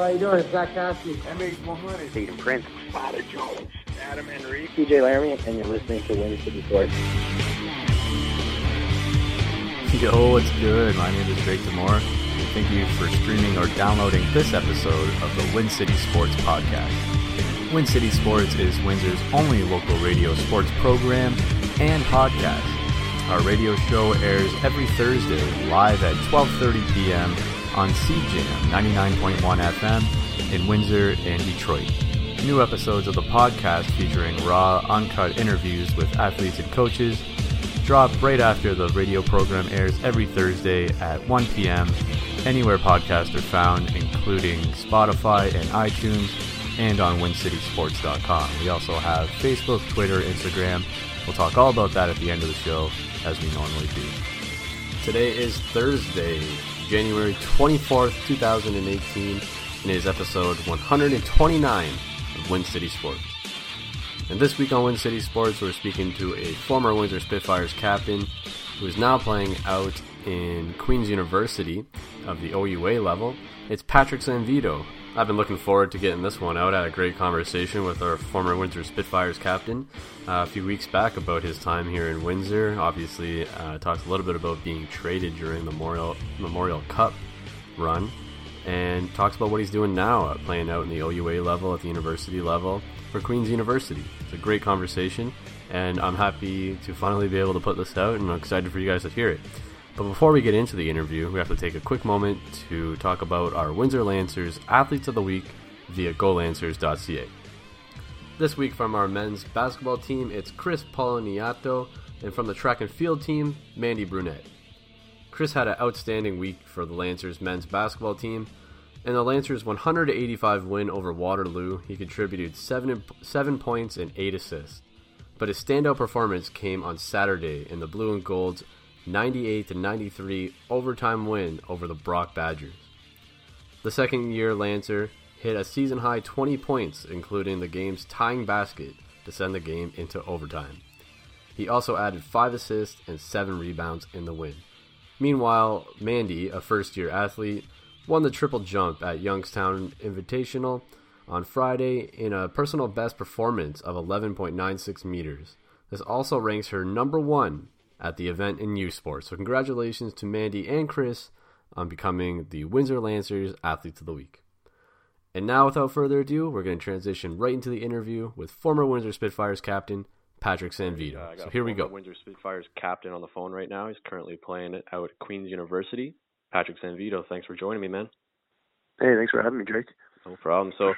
how you doing? It's Zach Cassidy. MH100. Tatum Prince. Father Jones. Adam Henrique. TJ Laramie, and you're listening to Win City Sports. Yo, what's good? My name is Drake Demore. Thank you for streaming or downloading this episode of the Win City Sports Podcast. Win City Sports is Windsor's only local radio sports program and podcast. Our radio show airs every Thursday live at 12:30 p.m. on CJAM 99.1 FM in Windsor and Detroit. New episodes of the podcast featuring raw, uncut interviews with athletes and coaches drop right after the radio program airs every Thursday at 1 p.m. anywhere podcasts are found, including Spotify and iTunes, and on WinCitySports.com. We also have Facebook, Twitter, Instagram. We'll talk all about that at the end of the show, as we normally do. Today is Thursday, January 24th, 2018, and it is episode 129 of Win City Sports. And this week on Win City Sports, we're speaking to a former Windsor Spitfires captain who is now playing out in Queen's University of the OUA level. It's Patrick Sanvido. I've been looking forward to getting this one out. I had a great conversation with our former Windsor Spitfires captain uh, a few weeks back about his time here in Windsor. Obviously, uh, talked a little bit about being traded during the Memorial Memorial Cup run, and talks about what he's doing now, uh, playing out in the OUA level at the university level for Queen's University. It's a great conversation, and I'm happy to finally be able to put this out, and I'm excited for you guys to hear it. But before we get into the interview, we have to take a quick moment to talk about our Windsor Lancers Athletes of the Week via GoLancers.ca. This week from our men's basketball team, it's Chris Poliniato, and from the track and field team, Mandy Brunette. Chris had an outstanding week for the Lancers men's basketball team. In the Lancers' 185 win over Waterloo, he contributed seven, seven points and eight assists. But his standout performance came on Saturday in the Blue and Gold's 98 to 93 overtime win over the Brock Badgers. The second year Lancer hit a season high 20 points, including the game's tying basket to send the game into overtime. He also added 5 assists and 7 rebounds in the win. Meanwhile, Mandy, a first year athlete, won the triple jump at Youngstown Invitational on Friday in a personal best performance of 11.96 meters. This also ranks her number one at the event in U Sports. So, congratulations to Mandy and Chris on becoming the Windsor Lancers Athletes of the Week. And now, without further ado, we're going to transition right into the interview with former Windsor Spitfires captain Patrick Sanvido. Uh, so here we go. Windsor Spitfires captain on the phone right now. He's currently playing out at Queen's University. Patrick Sanvido, thanks for joining me, man. Hey, thanks for having me, Drake. No problem. So,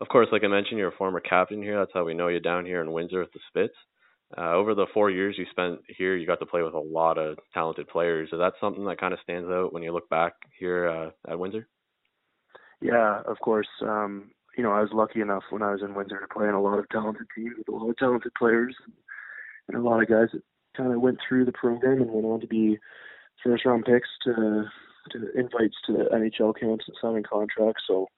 of course, like I mentioned, you're a former captain here. That's how we know you down here in Windsor with the Spits. Uh, over the four years you spent here, you got to play with a lot of talented players. Is that something that kind of stands out when you look back here uh, at Windsor? Yeah, of course. Um, you know, I was lucky enough when I was in Windsor to play in a lot of talented teams with a lot of talented players and a lot of guys that kind of went through the program and went on to be first round picks to to invites to NHL camps and signing contracts. So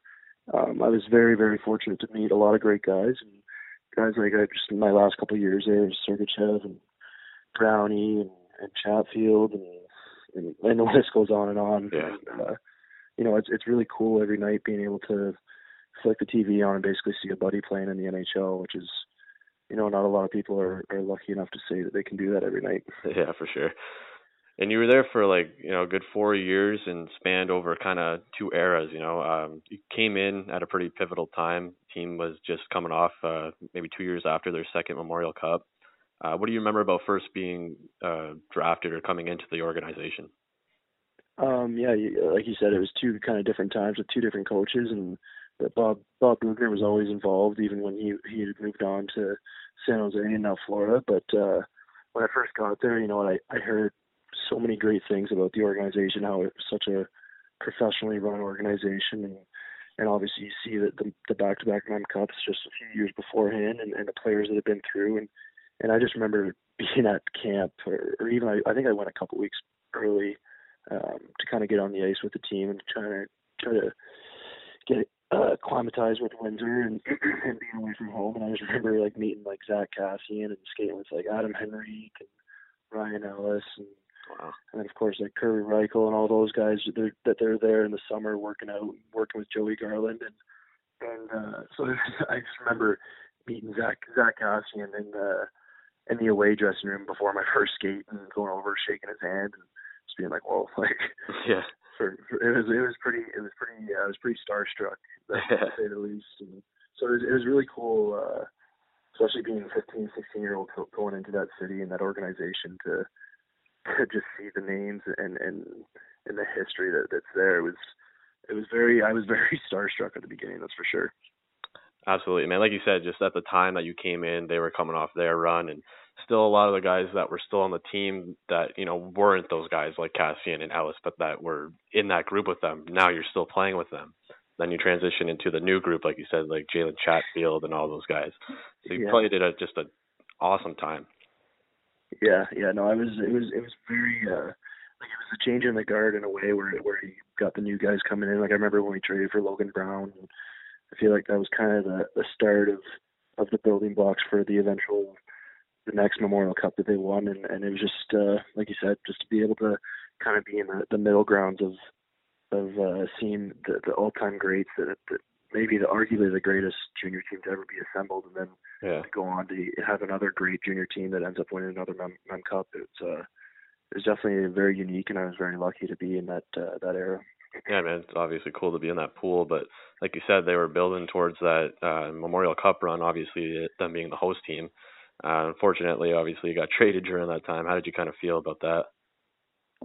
um, I was very, very fortunate to meet a lot of great guys and guys like I just in my last couple of years there, Sergachev and Brownie and, and Chatfield and, and and the list goes on and on. Yeah. And, uh, you know, it's it's really cool every night being able to flick the TV on and basically see a buddy playing in the NHL, which is, you know, not a lot of people are, are lucky enough to say that they can do that every night. Yeah, for sure. And you were there for like you know a good four years and spanned over kind of two eras. You know, um, you came in at a pretty pivotal time. Team was just coming off uh, maybe two years after their second Memorial Cup. Uh, what do you remember about first being uh, drafted or coming into the organization? Um, yeah, like you said, it was two kind of different times with two different coaches, and Bob Bob Boughner was always involved, even when he he had moved on to San Jose and now Florida. But uh, when I first got there, you know, I I heard so many great things about the organization, how it was such a professionally run organization, and and obviously you see that the the back to back Mem Cups just a few years beforehand, and, and the players that have been through, and and I just remember being at camp, or, or even I, I think I went a couple weeks early um, to kind of get on the ice with the team and trying to try to get uh, acclimatized with Windsor and, and being away from home. And I just remember like meeting like Zach Kassian and skating with like Adam Henrique and Ryan Ellis and Wow. And then of course like Kerby Rychel and all those guys they're, that they're there in the summer working out, working with Joey Garland, and and uh, so I just remember meeting Zach Zach Kassian in the in the away dressing room before my first skate and going over shaking his hand and just being like, whoa, like Yeah. for, for it was it was pretty it was pretty uh, I was pretty starstruck to say the least. And so it was it was really cool, uh, especially being 15, 16 year old going into that city and that organization to to just see the names and and and the history that that's there. It was it was very I was very starstruck at the beginning. That's for sure. Absolutely, man. Like you said, just at the time that you came in, they were coming off their run, and still a lot of the guys that were still on the team that you know weren't those guys like Kassian and Ellis, but that were in that group with them. Now you're still playing with them. Then you transition into the new group, like you said, like Jalen Chatfield and all those guys. So you Yeah. played it at just an awesome time. Yeah, yeah, no, I was it was it was very uh like it was a change in the guard in a way where where you got the new guys coming in. Like I remember when we traded for Logan Brown and I feel like that was kind of the, the start of of the building blocks for the eventual the next Memorial Cup that they won and, and it was just uh like you said, just to be able to kind of be in the, the middle grounds of of uh seeing the, the all time greats that, that maybe the arguably the greatest junior team to ever be assembled and then Yeah. to go on to have another great junior team that ends up winning another Mem, Mem Cup. It's uh, it was definitely very unique, and I was very lucky to be in that uh, that era. Yeah, man, it's obviously cool to be in that pool, but like you said, they were building towards that uh, Memorial Cup run. Obviously, them being the host team. Uh, unfortunately, obviously, you got traded during that time. How did you kind of feel about that?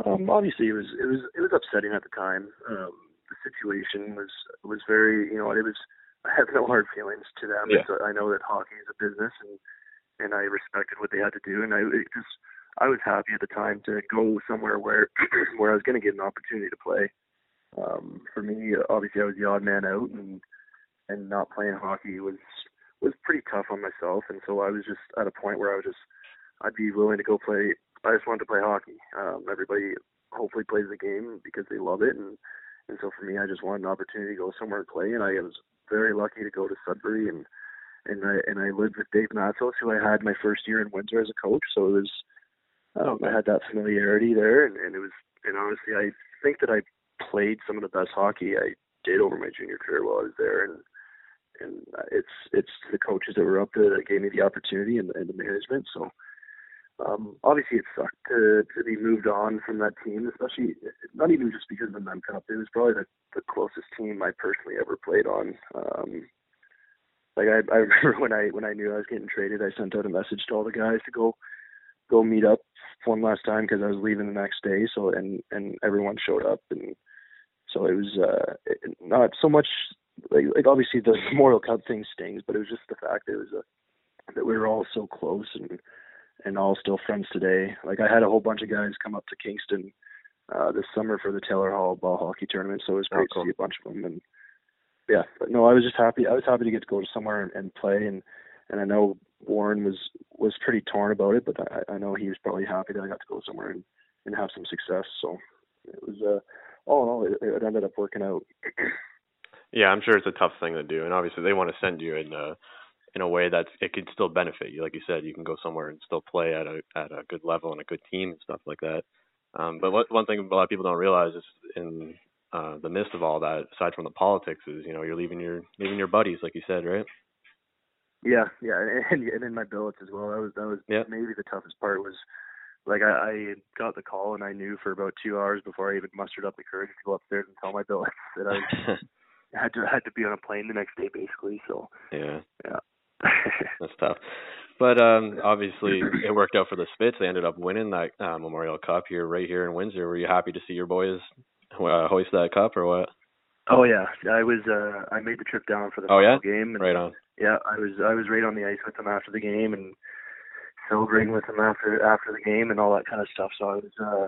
Um, obviously, it was it was it was upsetting at the time. Um, the situation was was very you know it was I have no hard feelings to them. Yeah. It's, I know that hockey is a business, and and I respected what they had to do, and I it just I was happy at the time to go somewhere where where I was going to get an opportunity to play. Um, for me, obviously, I was the odd man out, and and not playing hockey was was pretty tough on myself, and so I was just at a point where I was just I'd be willing to go play. I just wanted to play hockey. Um, everybody hopefully plays the game because they love it, and and so for me, I just wanted an opportunity to go somewhere and play, and I was very lucky to go to Sudbury, and and I and I lived with Dave Matsos, who I had my first year in Windsor as a coach, so it was um, I had that familiarity there, and, and it was and honestly, I think that I played some of the best hockey I did over my junior career while I was there, and and it's it's the coaches that were up there that gave me the opportunity and, and the management. So um, obviously it sucked to to be moved on from that team, especially not even just because of the Mem Cup. It was probably the, the closest team I personally ever played on. Um, like I, I remember when I when I knew I was getting traded, I sent out a message to all the guys to go go meet up one last time because I was leaving the next day. So and and everyone showed up and so it was uh not so much like like obviously the Memorial Cup thing stings, but it was just the fact that it was a that we were all so close and and all still friends today. Like I had a whole bunch of guys come up to Kingston uh this summer for the Taylor Hall ball hockey tournament, so it was Oh, great cool. to see a bunch of them and yeah, but no, I was just happy. I was happy to get to go to somewhere and, and play and and I know Warren was was pretty torn about it, but I, I know he was probably happy that I got to go somewhere and, and have some success. So it was uh all in all it, it ended up working out. Yeah, I'm sure it's a tough thing to do, and obviously they want to send you in a in a way that it could still benefit you. Like you said, you can go somewhere and still play at a at a good level and a good team and stuff like that. Um, but what one thing a lot of people don't realize is in uh, the midst of all that, aside from the politics, is you know you're leaving your leaving your buddies, like you said, right? Yeah, yeah, and and, in my billets as well. That was that was Yeah. maybe the toughest part was like I, I got the call and I knew for about two hours before I even mustered up the courage to go upstairs and tell my billets that I had to had to be on a plane the next day basically. So yeah, yeah. That's tough. But um, obviously, it worked out for the Spits. They ended up winning that uh, Memorial Cup here, right here in Windsor. Were you happy to see your boys uh, hoist that cup, or what? oh yeah, I was uh I made the trip down for the Oh, yeah? game and Right on. yeah, I was I was right on the ice with them after the game and celebrating with them after after the game and all that kind of stuff. So I was uh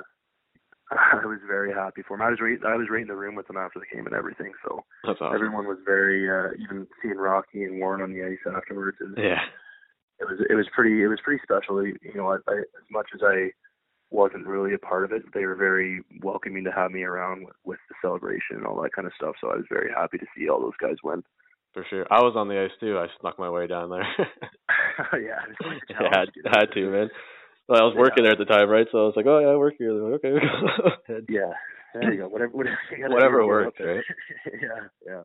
I was very happy for him. I was right I was right in the room with him after the game and everything. So That's awesome. everyone was very uh even seeing Rocky and Warren on the ice afterwards and Yeah. it was it was pretty it was pretty special. You know, I, I, as much as I wasn't really a part of it, they were very welcoming to have me around with, with the celebration and all that kind of stuff. So I was very happy to see all those guys win. For sure. I was on the ice too. I snuck my way down there. yeah, it was quite a yeah, challenge, had, you had to, man. Well, I was working there at the time, right? So I was like, oh yeah, I work here. Like, okay. yeah, there you go. Whatever, whatever, whatever works, right? yeah, yeah.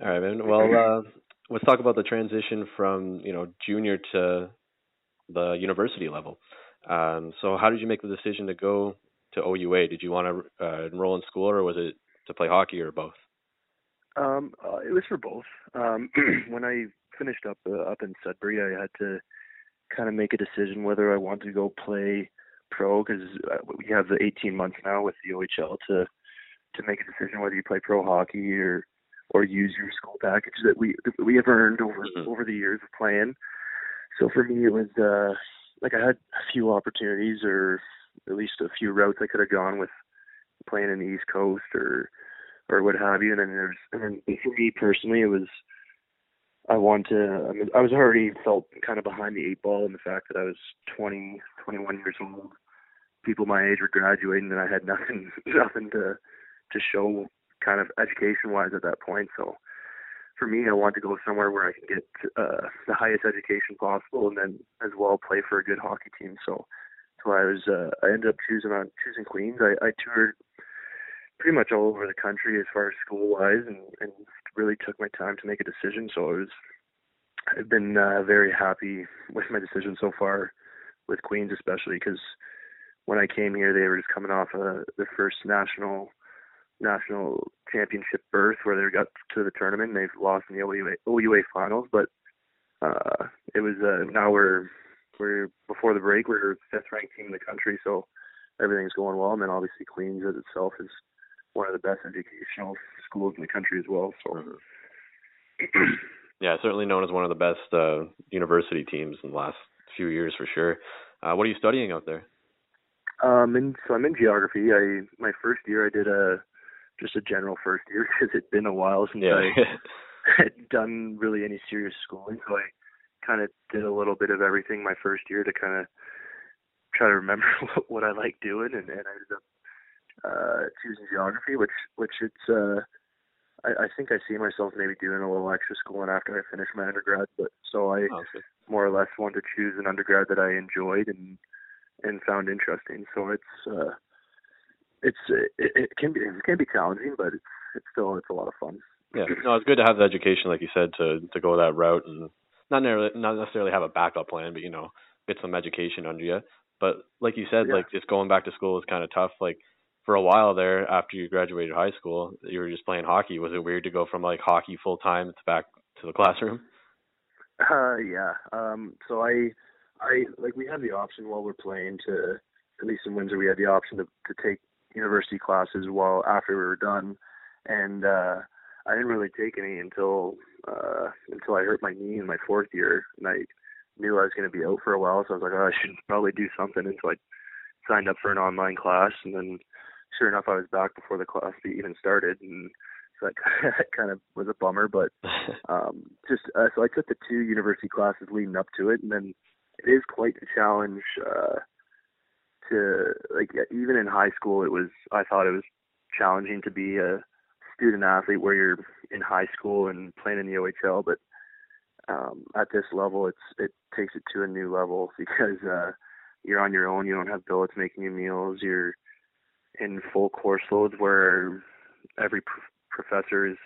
All right, man. Well, uh, let's talk about the transition from you know junior to the university level. Um, so, how did you make the decision to go to OUA? Did you want to uh, enroll in school, or was it to play hockey, or both? Um, uh, it was for both. Um, when I finished up uh, up in Sudbury, I had to kind of make a decision whether I wanted to go play pro because uh, we have the 18 months now with the OHL to to make a decision whether you play pro hockey or or use your school package that we that we have earned over mm-hmm. over the years of playing. So for me, it was uh, like I had a few opportunities, or at least a few routes I could have gone with playing in the East Coast or or what have you. And then there's and then for me personally, it was I want to. I mean, I was already felt kind of behind the eight ball in the fact that I was 20, 21 years old. People my age were graduating, and I had nothing, nothing to to show, kind of education wise at that point. So, for me, I wanted to go somewhere where I can get uh, the highest education possible, and then as well play for a good hockey team. So, so I was. Uh, I ended up choosing on choosing Queens. I, I toured pretty much all over the country as far as school wise, and, and really took my time to make a decision. So it was, I've been uh, very happy with my decision so far, with Queens especially because when I came here, they were just coming off uh, their first national national championship berth where they got to the tournament. They've lost in the OUA, OUA finals, but uh, it was uh, now we're we're before the break we're fifth ranked team in the country, so everything's going well. And then obviously Queens itself is one of the best educational schools in the country as well. So. Mm-hmm. yeah, certainly known as one of the best uh, university teams in the last few years for sure. Uh, what are you studying out there? Um, and so I'm in geography. I my first year I did a just a general first year because it'd been a while since yeah. I had done really any serious schooling. So I kind of did a little bit of everything my first year to kind of try to remember what, what I like doing, and, and I ended up uh, choosing geography, which which it's uh, I, I think I see myself maybe doing a little extra schooling after I finish my undergrad. But so I oh, okay. more or less want to choose an undergrad that I enjoyed and and found interesting. So it's uh, it's it, it can be it can be challenging, but it's it's still it's a lot of fun. Yeah, no, it's good to have the education, like you said, to to go that route and not necessarily not necessarily have a backup plan, but you know, get some education under you. But like you said, Yeah. like just going back to school is kind of tough. Like for a while there, after you graduated high school, you were just playing hockey. Was it weird to go from like hockey full time to back to the classroom? Uh, yeah. Um, so I, I like we had the option while we're playing to, at least in Windsor, we had the option to to take university classes while after we were done, and uh, I didn't really take any until uh, until I hurt my knee in my fourth year, and I knew I was going to be out for a while, so I was like, oh, I should probably do something, and so I signed up for an online class, and then sure enough, I was back before the class even started, and so that kind of was a bummer. But um, just uh, so I took the two university classes leading up to it, and then it is quite a challenge uh, to like even in high school. It was I thought it was challenging to be a student athlete where you're in high school and playing in the OHL, but um, at this level, it's it takes it to a new level because uh, you're on your own. You don't have billets making you meals. You're in full course loads where every pr- professor is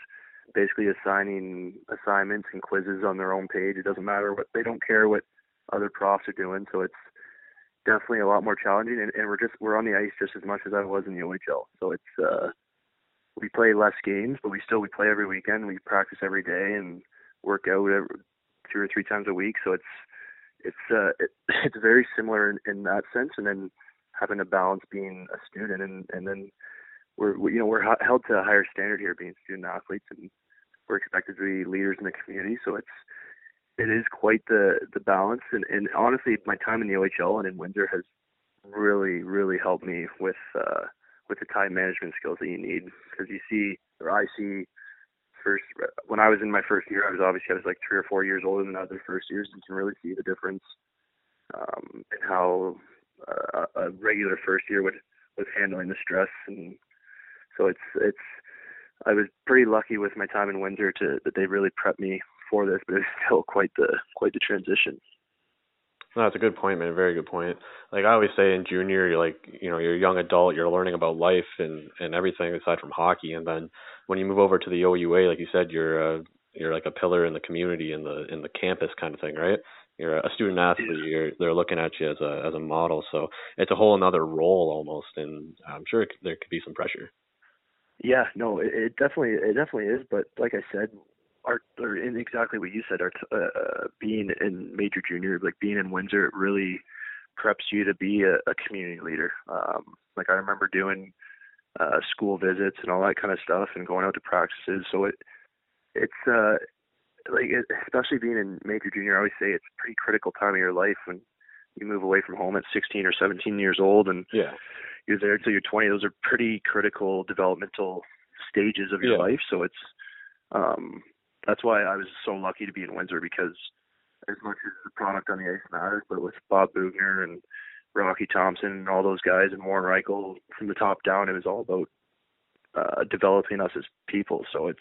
basically assigning assignments and quizzes on their own page. It doesn't matter what they don't care what other profs are doing. So it's definitely a lot more challenging, and, and we're just we're on the ice just as much as I was in the OHL. So it's uh, we play less games, but we still we play every weekend. We practice every day and work out every, two or three times a week. So it's it's uh, it, it's very similar in, in that sense, and then having to balance being a student and and then we're we, you know we're held to a higher standard here being student athletes and we're expected to be leaders in the community. So it's it is quite the the balance. And and honestly my time in the OHL and in Windsor has really really helped me with uh with the time management skills that you need. Because you see or I see first when I was in my first year I was obviously I was like three or four years older than other first years. And you can really see the difference um and how uh, a regular first year would was handling the stress and so it's it's I was pretty lucky with my time in Windsor to that they really prepped me for this, but it's still quite the quite the transition. No, that's a good point, man. Very good point. Like I always say in junior, you're like, you know, you're a young adult, you're learning about life and and everything aside from hockey. And then when you move over to the OUA, like you said, you're uh, you're like a pillar in the community in the in the campus kind of thing, right? You're a student athlete. You're they're looking at you as a as a model. So it's a whole another role almost, and I'm sure it, there could be some pressure. Yeah, no, it, it definitely it definitely is. But like I said, our or in exactly what you said, our uh, uh, being in major junior, like being in Windsor, it really preps you to be a, a community leader. Um, like I remember doing uh, school visits and all that kind of stuff, and going out to practices. So it it's uh like especially being in major junior. I always say it's a pretty critical time of your life when you move away from home at 16 or 17 years old, and Yeah. you're there till you're 20. Those are pretty critical developmental stages of your Yeah. life. So it's um, that's why I was so lucky to be in Windsor because as much as the product on the ice matters, but with Bob Boughner and Rocky Thompson and all those guys and Warren Rychel from the top down, it was all about uh, developing us as people. So it's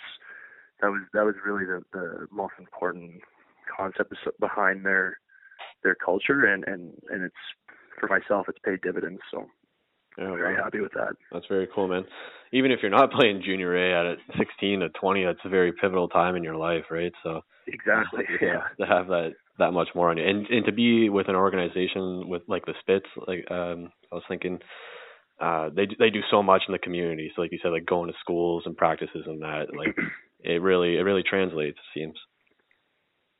that was that was really the, the most important concept behind their their culture and and and it's for myself it's paid dividends. So Yeah, I'm very wow. happy with that. That's very cool, man. Even if you're not playing junior A at 16 to 20, that's a very pivotal time in your life, right? So Exactly. Yeah. to have that that much more on you, and and to be with an organization with like the Spits, like um, I was thinking, uh, they they do so much in the community. So like you said, like going to schools and practices and that, like it really it really translates. It seems.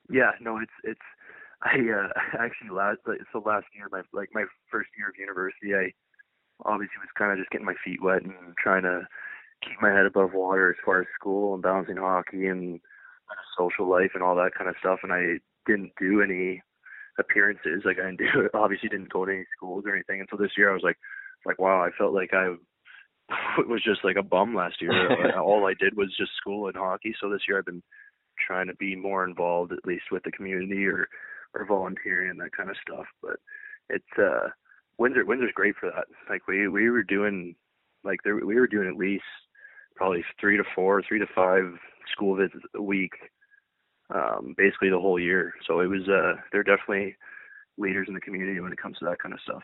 Yeah, no, it's it's I uh actually last so last year my like my first year of university I obviously was kind of just getting my feet wet and trying to keep my head above water as far as school and balancing hockey and social life and all that kind of stuff and I didn't do any appearances like I didn't do obviously didn't go to any schools or anything and so this year I was like like wow I felt like I was just like a bum last year. All I did was just school and hockey. So this year I've been trying to be more involved at least with the community or or volunteering and that kind of stuff. But it's uh Windsor Windsor's great for that. Like we we were doing like there we were doing at least probably three to four three to five school visits a week um basically the whole year. So it was uh they're definitely leaders in the community when it comes to that kind of stuff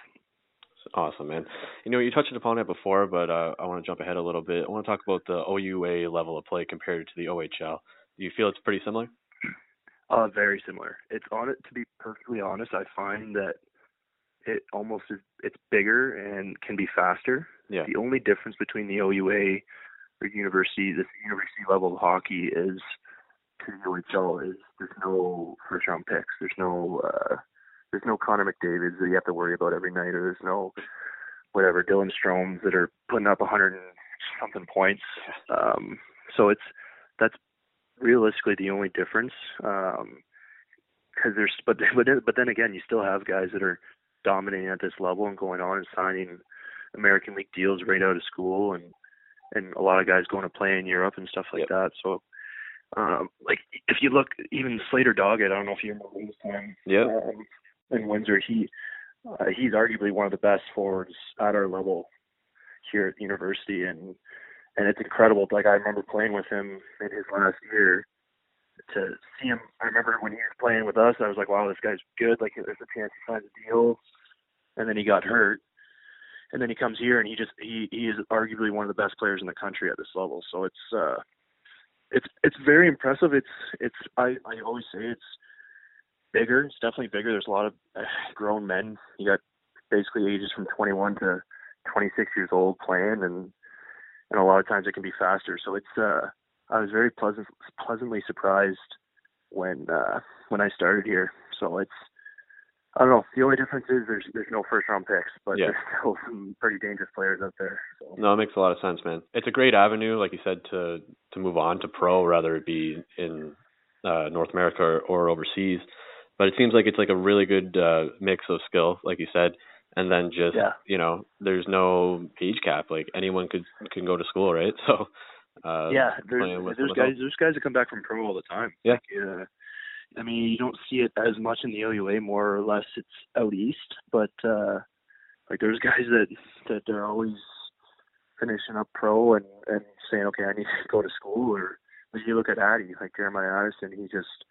Awesome, man. You know, you touched upon it before, but uh, I want to jump ahead a little bit. I want to talk about the OUA level of play compared to the OHL. Do you feel it's pretty similar? Uh, very similar. It's on it to be perfectly honest. I find that it almost is. It's bigger and can be faster. Yeah. The only difference between the OUA or university, this university level of hockey, is to the OHL is there's no first round picks. There's no uh, there's no Connor McDavid's that you have to worry about every night, or there's no whatever Dylan Stromes that are putting up a hundred and something points. Um, so it's that's realistically the only difference. Um, because there's but but then, but then again, you still have guys that are dominating at this level and going on and signing American League deals right out of school, and and a lot of guys going to play in Europe and stuff like Yep. that. So, um, like if you look, even Slater Doggett, I don't know if you remember his time Yeah. um, in Windsor. He uh, he's arguably one of the best forwards at our level here at university, and and it's incredible. Like I remember playing with him in his last year. To see him, I remember when he was playing with us, I was like, "Wow, this guy's good. Like, there's a chance he signs a deal." And then he got hurt, and then he comes here, and he just he he is arguably one of the best players in the country at this level. So it's uh, it's it's very impressive. It's it's I I always say it's bigger. It's definitely bigger. There's a lot of uh, grown men. You got basically ages from 21 to 26 years old playing, and and a lot of times it can be faster. So it's uh, I was very pleasant pleasantly surprised when uh, when I started here. So it's I don't know. The only difference is there's there's no first round picks, but Yeah. there's still some pretty dangerous players out there. So No, it makes a lot of sense, man. It's a great avenue, like you said, to to move on to pro, rather it be in uh, North America or, or overseas. But it seems like it's like a really good uh, mix of skill, like you said, and then just Yeah. you know, there's no age cap. Like anyone could can go to school, right? So uh, yeah, there's there's guys there's guys that come back from pro all the time. Yeah. Like, uh, I mean, you don't see it as much in the OUA. More or less, it's out east. But uh like, there's guys that that they're always finishing up pro and and saying, okay, I need to go to school. Or when you look at Addy, like Jeremiah Addison, he just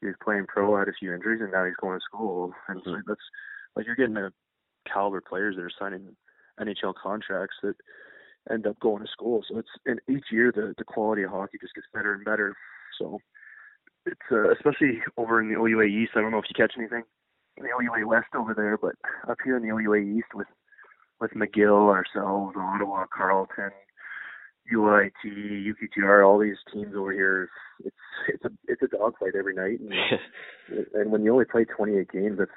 he was playing pro, had a few injuries, and now he's going to school. And so that's like you're getting a caliber players that are signing NHL contracts that end up going to school. So it's and each year the the quality of hockey just gets better and better. So it's uh, especially over in the OUA East. I don't know if you catch anything in the OUA West over there, but up here in the OUA East with with McGill, ourselves, Ottawa, Carleton, UIT, UQTR, all these teams over here. It's it's a it's a dogfight every night, and, and when you only play 28 games, that's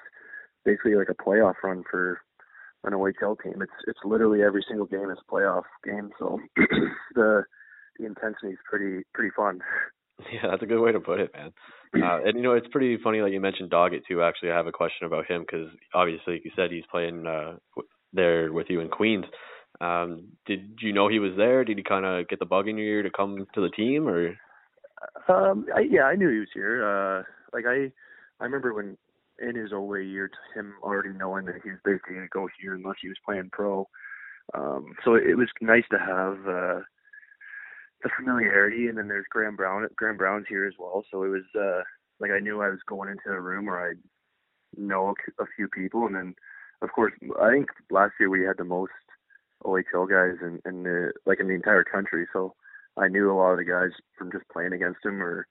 basically like a playoff run for an OHL team. It's it's literally every single game is a playoff game, so the the intensity is pretty pretty fun. Yeah, that's a good way to put it, man. Uh, and you know, it's pretty funny that you mentioned Doggett too. Actually, I have a question about him because obviously, like you said, he's playing uh, there with you in Queens. Um, did you know he was there? Did he kind of get the bug in your ear to come to the team, or? Um, I, yeah, I knew he was here. Uh, like I, I remember when in his OA year, him already knowing that he was basically going to go here unless he was playing pro. Um, so it was nice to have uh, the familiarity, and then there's Graham Brown. Graham Brown's here as well, so it was uh, like I knew I was going into a room where I know a few people, and then of course I think last year we had the most OHL guys in, in the like in the entire country, so I knew a lot of the guys from just playing against him or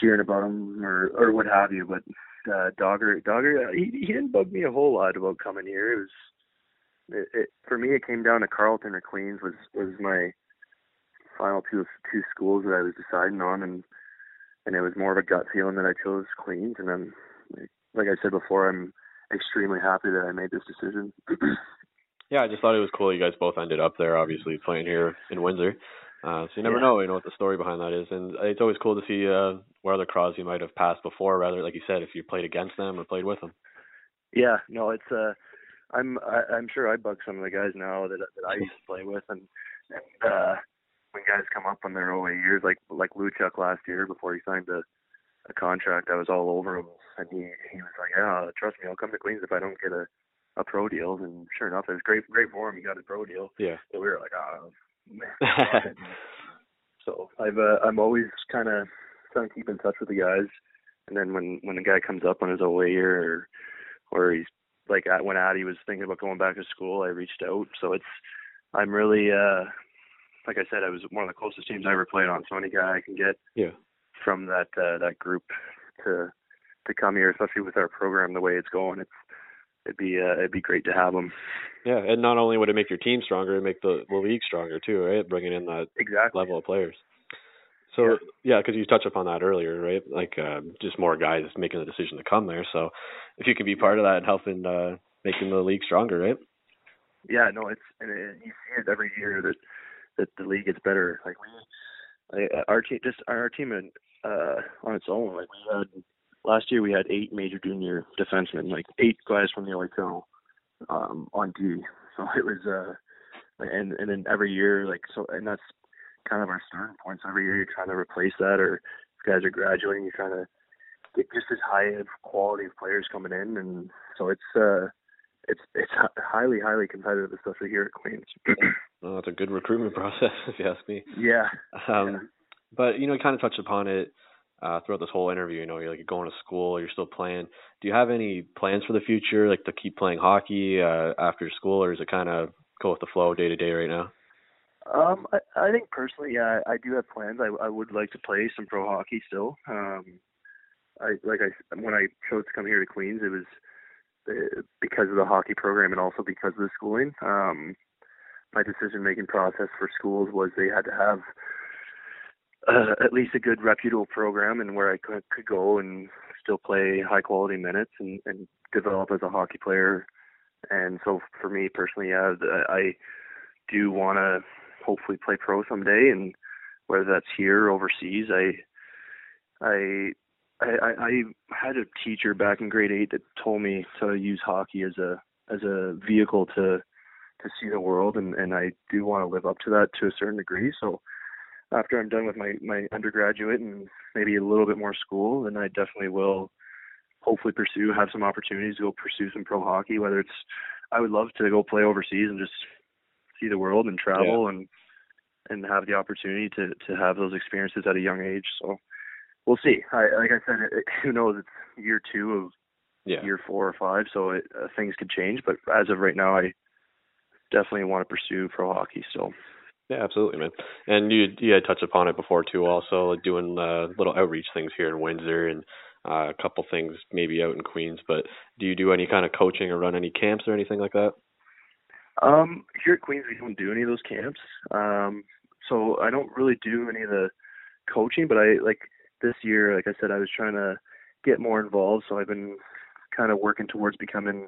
hearing about him or or what have you. But uh, Dogger Dogger uh, he he didn't bug me a whole lot about coming here. It was it, it for me it came down to Carleton or Queens was was my final two two schools that I was deciding on, and and it was more of a gut feeling that I chose Queens. And then, like I said before, I'm extremely happy that I made this decision. yeah, I just thought it was cool. You guys both ended up there, obviously playing here in Windsor. Uh, so you never yeah. know, you know what the story behind that is, and it's always cool to see uh, where other crowds you might have passed before, rather like you said, if you played against them or played with them. Yeah, no, it's uh, I'm I, I'm sure I bug some of the guys now that that I used to play with, and and uh, when guys come up on their OA years, like like Luchuk last year before he signed a a contract, I was all over him, and he he was like, "Yeah, trust me, I'll come to Queens if I don't get a a pro deal." And sure enough, it was great great for him. He got a pro deal. Yeah. So we were like, "Ah." Man So I've uh, I'm always kind of trying to keep in touch with the guys, and then when when the guy comes up on his OA year or or he's like when Addy was thinking about going back to school, I reached out. So it's I'm really uh like I said, I was one of the closest teams I ever played on. So any guy I can get yeah. from that uh, that group to to come here, especially with our program the way it's going, it's it'd be uh, it'd be great to have them. Yeah, and not only would it make your team stronger, it make the, the league stronger too, right? Bringing in that exactly. level of players. So yeah, because yeah, you touched upon that earlier, right? Like uh, just more guys making the decision to come there. So if you can be part of that and helping uh, making the league stronger, right? Yeah, no, it's and it, you see it every year that that the league gets better. Like we, I, our team, just our team in, uh, on its own. Like we had last year, we had eight major junior defensemen, like eight guys from the OHL um, on D. So it was, uh, and and then every year, like so, and that's kind of our starting points. Every year, you're trying to replace that, or if guys are graduating, you're trying to get just as high of quality of players coming in, and so it's uh it's it's highly highly competitive, especially here at Queens. well, that's a good recruitment process, if you ask me. Yeah. Um, yeah. but you know, you kind of touched upon it uh, throughout this whole interview. You know, you're like going to school, you're still playing. Do you have any plans for the future, like to keep playing hockey uh, after school, or is it kind of go with the flow day to day right now? Um, I, I think personally, yeah, I do have plans. I, I would like to play some pro hockey still. Um, I like I when I chose to come here to Queens, it was uh, because of the hockey program and also because of the schooling. Um, my decision making process for schools was they had to have uh, at least a good reputable program and where I could, could go and still play high quality minutes and, and develop as a hockey player. And so for me personally, yeah, I do want to hopefully play pro someday, and whether that's here or overseas, I I I, I had a teacher back in grade eight that told me to use hockey as a as a vehicle to to see the world, and and I do want to live up to that to a certain degree. So after I'm done with my my undergraduate and maybe a little bit more school, then I definitely will hopefully pursue have some opportunities to go pursue some pro hockey. Whether it's I would love to go play overseas and just see the world and travel yeah. and and have the opportunity to to have those experiences at a young age. So we'll see. I, like I said, it, who knows? It's year two of yeah. year four or five, so it, uh, things could change. But as of right now, I definitely want to pursue pro hockey still. Yeah, absolutely, man. And you you had touched upon it before too, also like doing uh, little outreach things here in Windsor and uh, a couple things maybe out in Queens. But do you do any kind of coaching or run any camps or anything like that? Um, here at Queens, we don't do any of those camps. Um, so I don't really do any of the coaching, but I like this year, like I said, I was trying to get more involved. So I've been kind of working towards becoming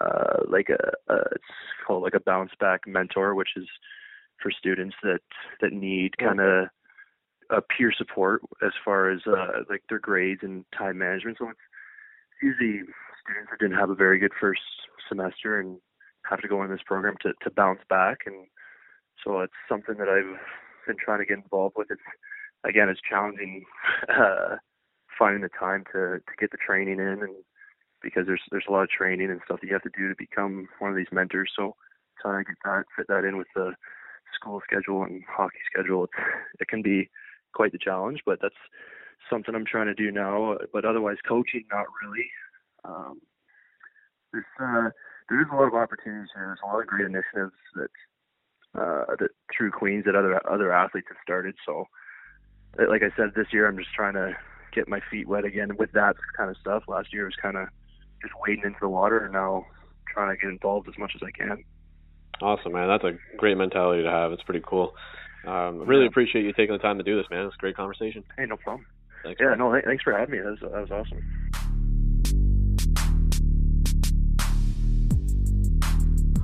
uh, like a, a it's called like a bounce back mentor, which is for students that that need kind of a peer support as far as uh, like their grades and time management. So it's usually students that didn't have a very good first semester and have to go in this program to to bounce back, and so it's something that I've been trying to get involved with. It's again, it's challenging uh, finding the time to to get the training in, and because there's there's a lot of training and stuff that you have to do to become one of these mentors. So trying to get that fit that in with the school schedule and hockey schedule, it, it can be quite the challenge. But that's something I'm trying to do now. But otherwise, coaching, not really. Um, there's uh, there's a lot of opportunities here. There's a lot of great initiatives that uh, that through Queens that other other athletes have started. So, like I said, this year I'm just trying to get my feet wet again with that kind of stuff. Last year was kind of just wading into the water, and now trying to get involved as much as I can. Awesome, man. That's a great mentality to have. It's pretty cool. Um, really yeah. appreciate you taking the time to do this, man. It's a great conversation. Hey, no problem. Thanks. Yeah, man. no, thanks for having me. That was, that was awesome.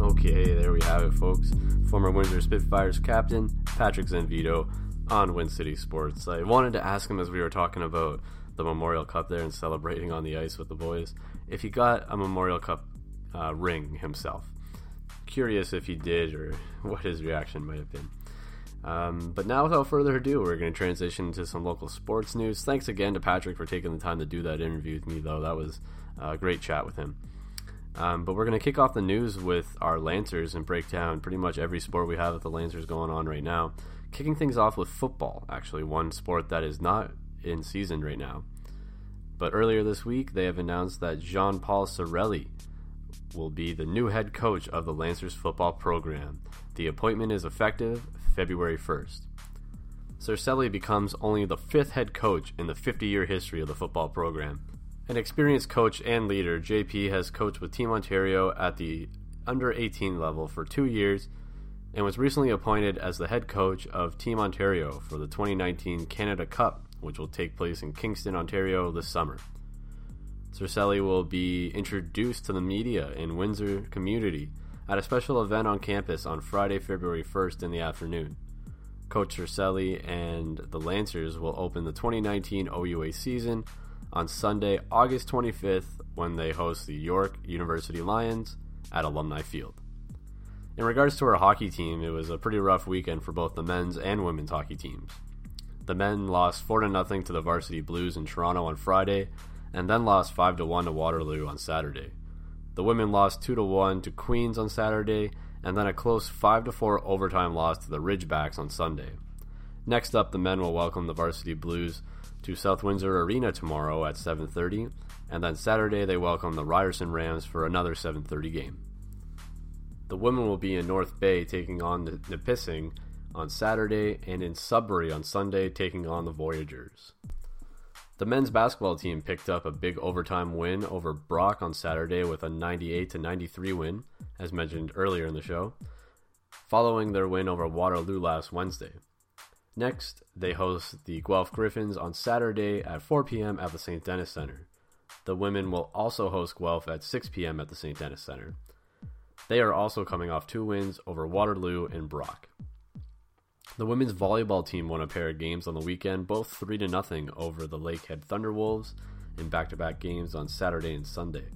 Okay, there we have it, folks. Former Windsor Spitfires captain Patrick Sanvido on Win City Sports. I wanted to ask him as we were talking about the Memorial Cup there and celebrating on the ice with the boys if he got a Memorial Cup uh, ring himself. Curious if he did or what his reaction might have been. Um, but now, without further ado, we're going to transition to some local sports news. Thanks again to Patrick for taking the time to do that interview with me, though. That was a great chat with him. Um, but we're going to kick off the news with our Lancers and break down pretty much every sport we have with the Lancers going on right now. Kicking things off with football, actually, one sport that is not in season right now. But earlier this week, they have announced that Jean Paul Circelli will be the new head coach of the Lancers football program. The appointment is effective February 1st. Circelli becomes only the fifth head coach in the 50 year history of the football program. An experienced coach and leader, JP has coached with Team Ontario at the under 18 level for two years and was recently appointed as the head coach of Team Ontario for the 2019 Canada Cup, which will take place in Kingston, Ontario this summer. Circelli will be introduced to the media in Windsor community at a special event on campus on Friday, February 1st in the afternoon. Coach Circelli and the Lancers will open the 2019 OUA season on Sunday, August 25th, when they host the York University Lions at Alumni Field. In regards to our hockey team, it was a pretty rough weekend for both the men's and women's hockey teams. The men lost 4 0 to the Varsity Blues in Toronto on Friday, and then lost 5 to 1 to Waterloo on Saturday. The women lost 2 to 1 to Queens on Saturday, and then a close 5 to 4 overtime loss to the Ridgebacks on Sunday. Next up, the men will welcome the Varsity Blues to South Windsor Arena tomorrow at 7:30, and then Saturday they welcome the Ryerson Rams for another 7:30 game. The women will be in North Bay taking on the Nipissing on Saturday and in Sudbury on Sunday taking on the Voyageurs. The men's basketball team picked up a big overtime win over Brock on Saturday with a 98 to 93 win, as mentioned earlier in the show, following their win over Waterloo last Wednesday. Next, they host the Guelph Griffins on Saturday at 4 p.m. at the St. Denis Center. The women will also host Guelph at 6 p.m. at the St. Denis Center. They are also coming off two wins over Waterloo and Brock. The women's volleyball team won a pair of games on the weekend, both 3 to nothing over the Lakehead Thunderwolves in back to back games on Saturday and Sunday.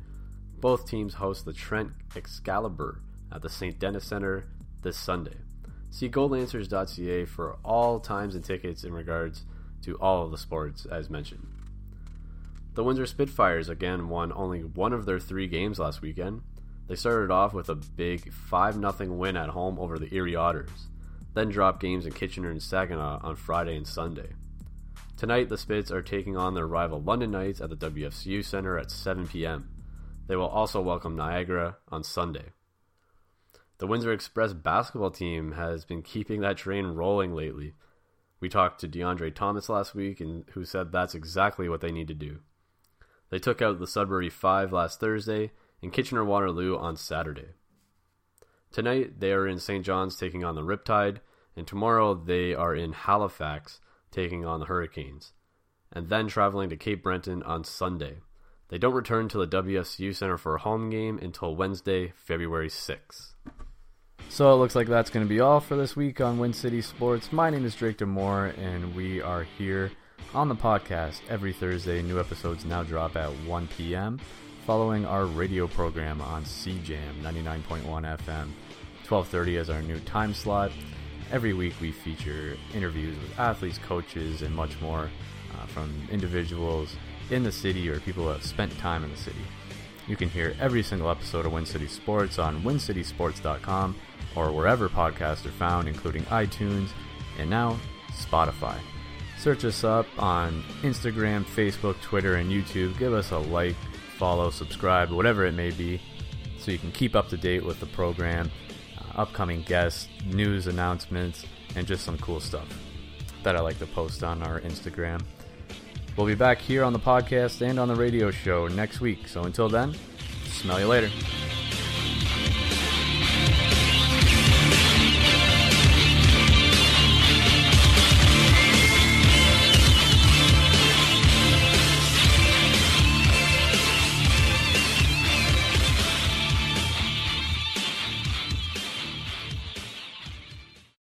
Both teams host the Trent Excalibur at the St. Denis Center this Sunday. See golancers.ca for all times and tickets in regards to all of the sports as mentioned. The Windsor Spitfires again won only one of their three games last weekend. They started off with a big 5 0 win at home over the Erie Otters, then drop games in Kitchener and Saginaw on Friday and Sunday. Tonight, the Spits are taking on their rival London Knights at the WFCU Center at 7 p.m. They will also welcome Niagara on Sunday. The Windsor Express basketball team has been keeping that train rolling lately. We talked to DeAndre Thomas last week, and who said that's exactly what they need to do. They took out the Sudbury Five last Thursday and Kitchener Waterloo on Saturday. Tonight they are in St. John's taking on the Riptide, and tomorrow they are in Halifax taking on the Hurricanes, and then traveling to Cape Breton on Sunday. They don't return to the WFCU Center for a home game until Wednesday, February 6th. So it looks like that's going to be all for this week on Win City Sports. My name is Drake Demore, and we are here on the podcast every Thursday. New episodes now drop at 1 p.m. following our radio program on CJAM 99.1 FM. 12:30 as our new time slot. Every week we feature interviews with athletes, coaches, and much more uh, from individuals in the city or people who have spent time in the city. You can hear every single episode of Win City Sports on wincitysports.com or wherever podcasts are found, including iTunes and now Spotify. Search us up on Instagram, Facebook, Twitter, and YouTube. Give us a like, follow, subscribe, whatever it may be, so you can keep up to date with the program, upcoming guests, news announcements, and just some cool stuff that I like to post on our Instagram. We'll be back here on the podcast and on the radio show next week. So until then, smell you later.